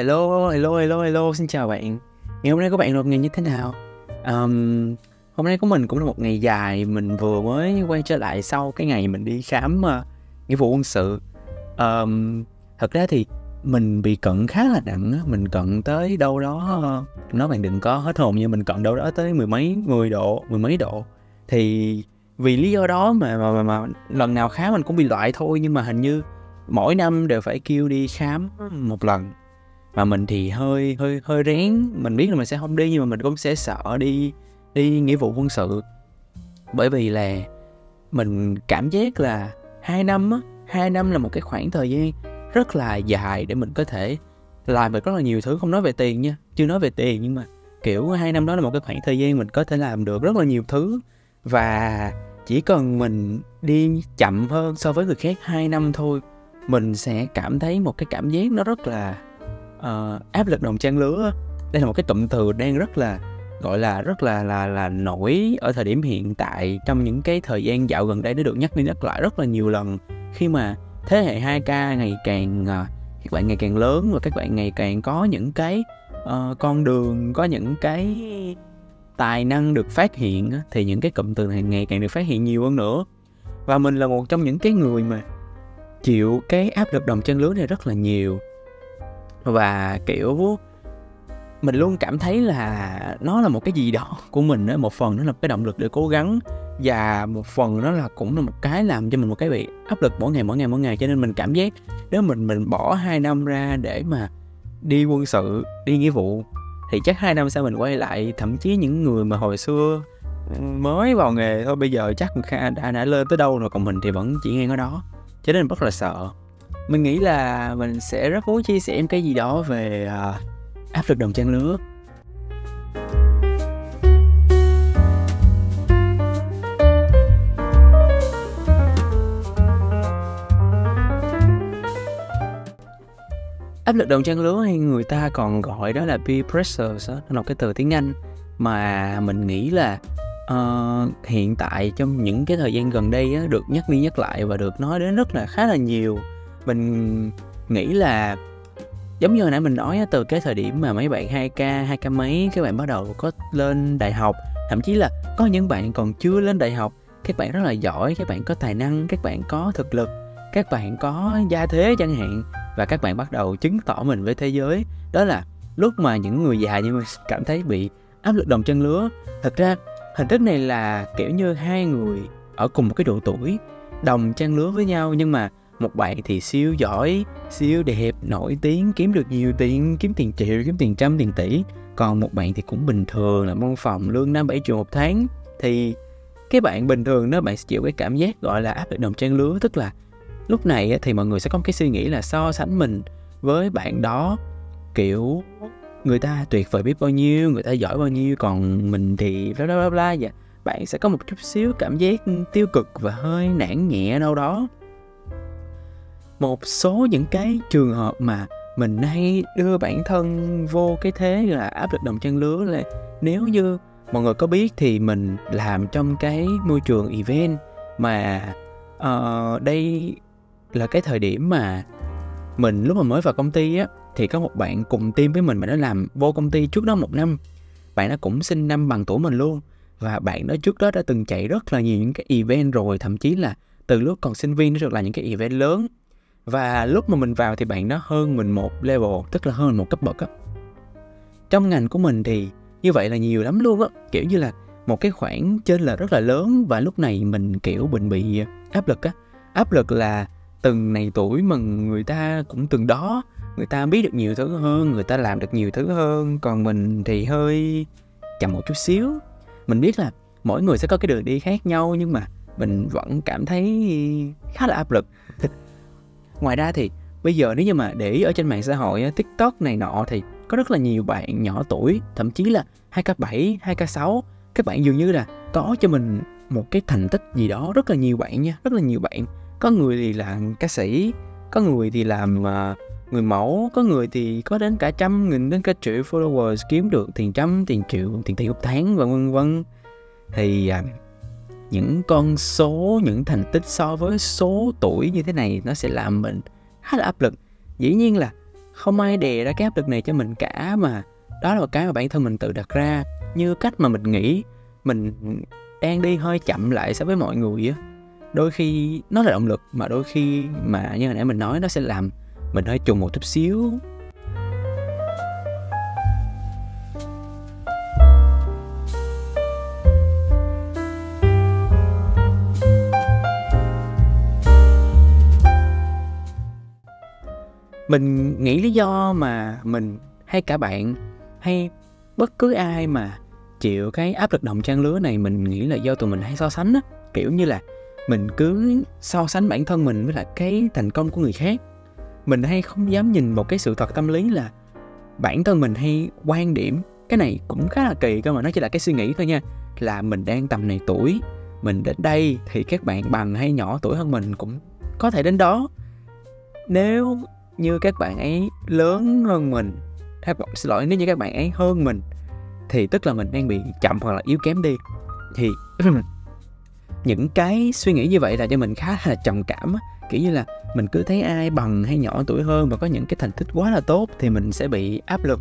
Hello, hello, hello, hello, xin chào bạn. Ngày hôm nay của bạn một ngày như thế nào? Um, hôm nay của mình cũng là một ngày dài. Mình vừa mới quay trở lại sau cái ngày mình đi khám uh, nghĩa vụ quân sự. Um, Thật ra thì mình bị cận khá là nặng Mình cận tới đâu đó uh, Nói bạn đừng có hết hồn nhưng mình cận đâu đó tới mười mấy, mười độ, mười mấy độ. Thì vì lý do đó mà, mà, mà, mà lần nào khám mình cũng bị loại thôi Nhưng mà hình như mỗi năm đều phải kêu đi khám một lần mà mình thì hơi hơi hơi rén. Mình biết là mình sẽ không đi, nhưng mà mình cũng sẽ sợ đi đi nghĩa vụ quân sự. Bởi vì là mình cảm giác là hai năm á, hai năm là một cái khoảng thời gian rất là dài để mình có thể làm được rất là nhiều thứ. Không nói về tiền nha, chưa nói về tiền, nhưng mà kiểu hai năm đó là một cái khoảng thời gian mình có thể làm được rất là nhiều thứ. Và chỉ cần mình đi chậm hơn so với người khác hai năm thôi, mình sẽ cảm thấy một cái cảm giác nó rất là uh, áp lực đồng trang lứa đây là một cái cụm từ đang rất là gọi là rất là là là nổi ở thời điểm hiện tại trong những cái thời gian dạo gần đây nó được nhắc đi nhắc lại rất là nhiều lần. Khi mà thế hệ 2K ngày càng uh, các bạn ngày càng lớn và các bạn ngày càng có những cái uh, con đường có những cái tài năng được phát hiện thì những cái cụm từ này ngày càng được phát hiện nhiều hơn nữa. Và mình là một trong những cái người mà chịu cái áp lực đồng chân lứa này rất là nhiều và kiểu mình luôn cảm thấy là nó là một cái gì đó của mình đó một phần nó là một cái động lực để cố gắng và một phần nó là cũng là một cái làm cho mình một cái bị áp lực mỗi ngày mỗi ngày mỗi ngày. Cho nên mình cảm giác nếu mình mình bỏ hai năm ra để mà đi quân sự đi nghĩa vụ thì chắc hai năm sau mình quay lại thậm chí những người mà hồi xưa ừ, mới vào nghề thôi bây giờ chắc đã, đã, đã lên tới đâu rồi còn mình thì vẫn chỉ ngang ở đó. Cho nên rất là sợ mình nghĩ là mình sẽ rất muốn chia sẻ em cái gì đó về uh, áp lực đồng trang lứa. Áp lực đồng trang lứa hay người ta còn gọi đó là peer pressure đó là một cái từ tiếng anh mà mình nghĩ là uh, hiện tại trong những cái thời gian gần đây á, được nhắc đi nhắc lại và được nói đến rất là khá là nhiều mình nghĩ là giống như hồi nãy mình nói từ cái thời điểm mà mấy bạn 2K, 2K mấy các bạn bắt đầu có lên đại học thậm chí là có những bạn còn chưa lên đại học các bạn rất là giỏi các bạn có tài năng các bạn có thực lực các bạn có gia thế chẳng hạn và các bạn bắt đầu chứng tỏ mình với thế giới. Đó là lúc mà những người già như mình cảm thấy bị áp lực đồng chân lứa. Thật ra hình thức này là kiểu như hai người ở cùng một cái độ tuổi đồng trang lứa với nhau nhưng mà một bạn thì siêu giỏi, siêu đẹp, nổi tiếng, kiếm được nhiều tiền, kiếm tiền triệu, kiếm tiền trăm, tiền tỷ. Còn một bạn thì cũng bình thường, là văn phòng lương năm, bảy triệu một tháng. Thì cái bạn bình thường đó, bạn sẽ chịu cái cảm giác gọi là áp lực đồng trang lứa. Tức là lúc này thì mọi người sẽ có một cái suy nghĩ là so sánh mình với bạn đó. Kiểu, người ta tuyệt vời biết bao nhiêu, người ta giỏi bao nhiêu, còn mình thì bla bla bla bla, vậy bạn sẽ có một chút xíu cảm giác tiêu cực và hơi nản nhẹ đâu đó một số những cái trường hợp mà mình hay đưa bản thân vô cái thế là áp lực đồng trang lứa là nếu như mọi người có biết thì mình làm trong cái môi trường event mà uh, đây là cái thời điểm mà mình lúc mà mới vào công ty á thì có một bạn cùng team với mình mà nó làm vô công ty trước đó một năm. Bạn nó cũng sinh năm bằng tuổi mình luôn. Và bạn đó trước đó đã từng chạy rất là nhiều những cái event rồi thậm chí là từ lúc còn sinh viên nó được là những cái event lớn và lúc mà mình vào thì bạn đó hơn mình một level, tức là hơn một cấp bậc á. Trong ngành của mình thì như vậy là nhiều lắm luôn á. Kiểu như là một cái khoảng trên là rất là lớn và lúc này mình, kiểu, mình bị áp lực á. Áp lực là từng này tuổi mà người ta cũng từng đó, người ta biết được nhiều thứ hơn, người ta làm được nhiều thứ hơn, còn mình thì hơi chậm một chút xíu. Mình biết là mỗi người sẽ có cái đường đi khác nhau nhưng mà mình vẫn cảm thấy khá là áp lực. ngoài ra thì bây giờ nếu như mà để ý ở trên mạng xã hội tiktok này nọ thì có rất là nhiều bạn nhỏ tuổi thậm chí là 2k7, 2k6 các bạn dường như là có cho mình một cái thành tích gì đó rất là nhiều bạn nha rất là nhiều bạn. Có người thì làm ca sĩ có người thì làm uh, người mẫu có người thì có đến cả trăm nghìn đến cả triệu followers kiếm được tiền trăm tiền triệu tiền tỷ một tháng và vân vân. Thì uh, những con số, những thành tích so với số tuổi như thế này nó sẽ làm mình khá là áp lực. Dĩ nhiên là không ai đè ra cái áp lực này cho mình cả mà đó là một cái mà bản thân mình tự đặt ra như cách mà mình nghĩ. Mình đang đi hơi chậm lại so với mọi người á. Đôi khi nó là động lực mà đôi khi mà như hồi nãy mình nói nó sẽ làm mình hơi trùng một chút xíu. Mình nghĩ lý do mà mình hay cả bạn hay bất cứ ai mà chịu cái áp lực đồng trang lứa này, mình nghĩ là do tụi mình hay so sánh á. Kiểu như là mình cứ so sánh bản thân mình với lại cái thành công của người khác. Mình hay không dám nhìn một cái sự thật tâm lý là bản thân mình hay quan điểm, cái này cũng khá là kỳ cơ mà, nó chỉ là cái suy nghĩ thôi nha, là mình đang tầm này tuổi, mình đến đây thì các bạn bằng hay nhỏ tuổi hơn mình cũng có thể đến đó. Nếu như các bạn ấy lớn hơn mình hay xin lỗi nếu như các bạn ấy hơn mình thì tức là mình đang bị chậm hoặc là yếu kém đi. Thì những cái suy nghĩ như vậy là cho mình khá là trầm cảm kiểu như là mình cứ thấy ai bằng hay nhỏ tuổi hơn và có những cái thành tích quá là tốt thì mình sẽ bị áp lực.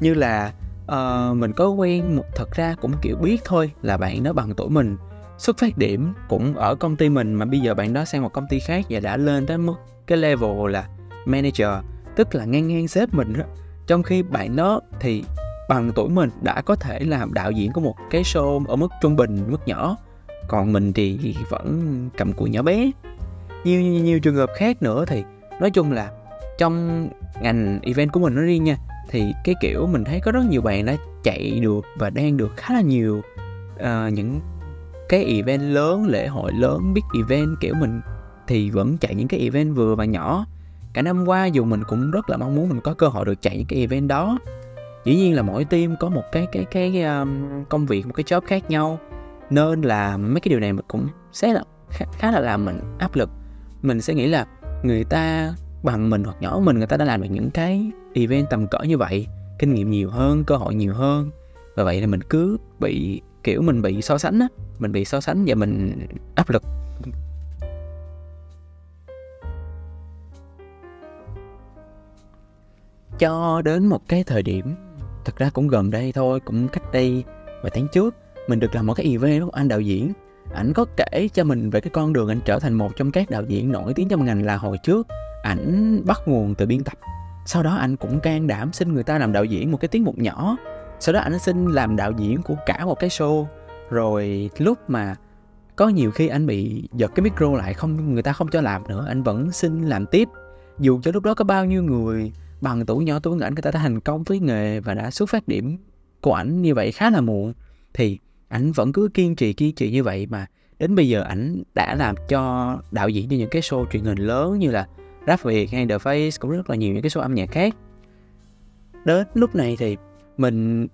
Như là uh, mình có quen một thật ra cũng kiểu biết thôi là bạn nó bằng tuổi mình. Xuất phát điểm cũng ở công ty mình mà bây giờ bạn đó sang một công ty khác và đã lên tới mức cái level là manager tức là ngang ngang sếp mình đó. Trong khi bạn đó thì bằng tuổi mình đã có thể làm đạo diễn của một cái show ở mức trung bình mức nhỏ. Còn mình thì vẫn cầm cùi nhỏ bé. Nhiều, nhiều nhiều trường hợp khác nữa thì nói chung là trong ngành event của mình nó riêng nha thì cái kiểu mình thấy có rất nhiều bạn đã chạy được và đang được khá là nhiều uh, những cái event lớn lễ hội lớn big event kiểu mình thì vẫn chạy những cái event vừa và nhỏ cả năm qua dù mình cũng rất là mong muốn mình có cơ hội được chạy những cái event đó. Dĩ nhiên là mỗi team có một cái cái cái um, công việc một cái job khác nhau. Nên là mấy cái điều này mình cũng sẽ là khá, khá là làm mình áp lực. Mình sẽ nghĩ là người ta bằng mình hoặc nhỏ mình người ta đã làm được những cái event tầm cỡ như vậy kinh nghiệm nhiều hơn cơ hội nhiều hơn. Và vậy là mình cứ bị kiểu mình bị so sánh á mình bị so sánh và mình áp lực. Cho đến một cái thời điểm, thật ra cũng gần đây thôi, cũng cách đây vài tháng trước, mình được làm một cái event với một anh đạo diễn. Ảnh có kể cho mình về cái con đường anh trở thành một trong các đạo diễn nổi tiếng trong ngành là hồi trước, ảnh bắt nguồn từ biên tập. Sau đó anh cũng can đảm xin người ta làm đạo diễn một cái tiết mục nhỏ. Sau đó anh xin làm đạo diễn của cả một cái show. Rồi lúc mà có nhiều khi anh bị giật cái micro lại không, người ta không cho làm nữa, anh vẫn xin làm tiếp. Dù cho lúc đó có bao nhiêu người bằng tuổi nhỏ tuổi ảnh người ta đã thành công với nghề và đã xuất phát điểm của ảnh như vậy khá là muộn. Thì ảnh vẫn cứ kiên trì kiên trì như vậy mà đến bây giờ ảnh đã làm cho đạo diễn cho những cái show truyền hình lớn như là Rap Việt hay The Face cũng rất là nhiều những cái show âm nhạc khác. Đến lúc này thì mình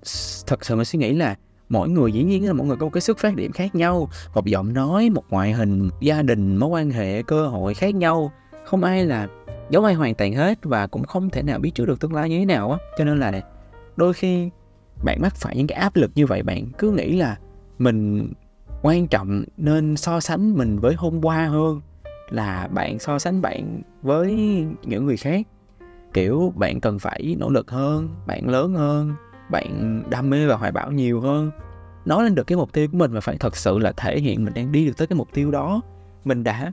thật sự mình suy nghĩ là mỗi người dĩ nhiên là mỗi người có một cái xuất phát điểm khác nhau, một giọng nói, một ngoại hình gia đình, mối quan hệ, cơ hội khác nhau. Không ai là giống ai hoàn toàn hết và cũng không thể nào biết trước được tương lai như thế nào á. Cho nên là đôi khi bạn mắc phải những cái áp lực như vậy, bạn cứ nghĩ là mình quan trọng nên so sánh mình với hôm qua hơn là bạn so sánh bạn với những người khác. Kiểu, bạn cần phải nỗ lực hơn, bạn lớn hơn, bạn đam mê và hoài bão nhiều hơn. Nói lên được cái mục tiêu của mình và phải thật sự là thể hiện mình đang đi được tới cái mục tiêu đó. Mình đã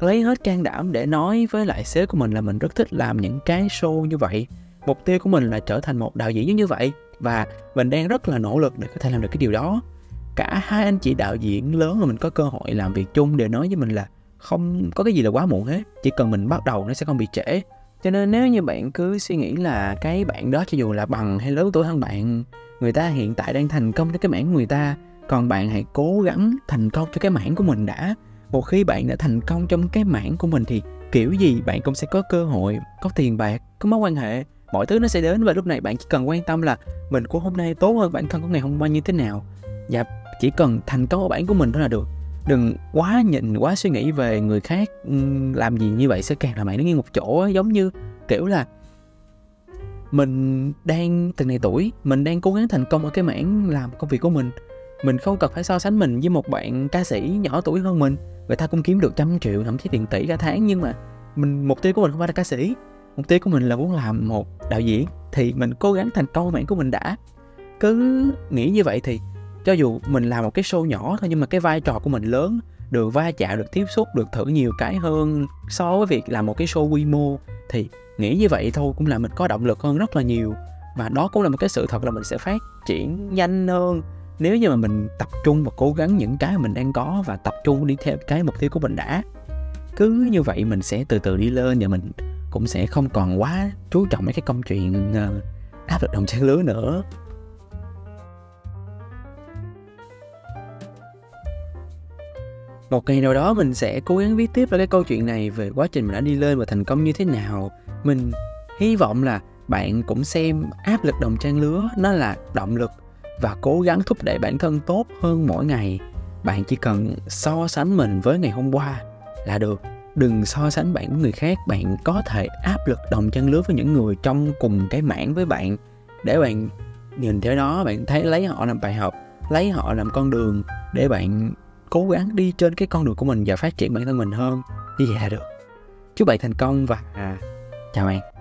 lấy hết can đảm để nói với lại sếp của mình là mình rất thích làm những cái show như vậy. Mục tiêu của mình là trở thành một đạo diễn như vậy và mình đang rất là nỗ lực để có thể làm được cái điều đó. Cả hai anh chị đạo diễn lớn mà mình có cơ hội làm việc chung đều nói với mình là không có cái gì là quá muộn hết, chỉ cần mình bắt đầu nó sẽ không bị trễ. Cho nên nếu như bạn cứ suy nghĩ là cái bạn đó cho dù là bằng hay lớn tuổi hơn bạn, người ta hiện tại đang thành công cho cái mảng người ta, còn bạn hãy cố gắng thành công cho cái mảng của mình đã một khi bạn đã thành công trong cái mảng của mình thì kiểu gì bạn cũng sẽ có cơ hội, có tiền bạc, có mối quan hệ. Mọi thứ nó sẽ đến và lúc này bạn chỉ cần quan tâm là mình của hôm nay tốt hơn bản thân của ngày hôm qua như thế nào. Và chỉ cần thành công ở bản của mình đó là được. Đừng quá nhìn quá suy nghĩ về người khác làm gì như vậy sẽ càng làm bạn đứng yên một chỗ giống như kiểu là mình đang, từng này tuổi, mình đang cố gắng thành công ở cái mảng làm công việc của mình mình không cần phải so sánh mình với một bạn ca sĩ nhỏ tuổi hơn mình. Người ta cũng kiếm được trăm triệu, thậm chí tiền tỷ cả tháng, nhưng mà mình, mục tiêu của mình không phải là ca sĩ. Mục tiêu của mình là muốn làm một đạo diễn. Thì mình cố gắng thành công mạng của mình đã. Cứ nghĩ như vậy thì cho dù mình làm một cái show nhỏ thôi, nhưng mà cái vai trò của mình lớn, được va chạm, được tiếp xúc, được thử nhiều cái hơn so với việc làm một cái show quy mô, thì nghĩ như vậy thôi cũng là mình có động lực hơn rất là nhiều. Và đó cũng là một cái sự thật là mình sẽ phát triển nhanh hơn nếu như mà mình tập trung và cố gắng những cái mình đang có và tập trung đi theo cái mục tiêu của mình đã cứ như vậy mình sẽ từ từ đi lên và mình cũng sẽ không còn quá chú trọng mấy cái công chuyện uh, áp lực đồng trang lứa nữa. Một ngày nào đó mình sẽ cố gắng viết tiếp ra cái câu chuyện này về quá trình mình đã đi lên và thành công như thế nào. Mình hy vọng là bạn cũng xem áp lực đồng trang lứa nó là động lực và cố gắng thúc đẩy bản thân tốt hơn mỗi ngày. Bạn chỉ cần so sánh mình với ngày hôm qua là được. Đừng so sánh bạn với người khác bạn có thể áp lực đồng chân lứa với những người trong cùng cái mảng với bạn. Để bạn nhìn theo đó bạn thấy lấy họ làm bài học lấy họ làm con đường để bạn cố gắng đi trên cái con đường của mình và phát triển bản thân mình hơn. Như vậy là được. Chúc bạn thành công và à, chào bạn.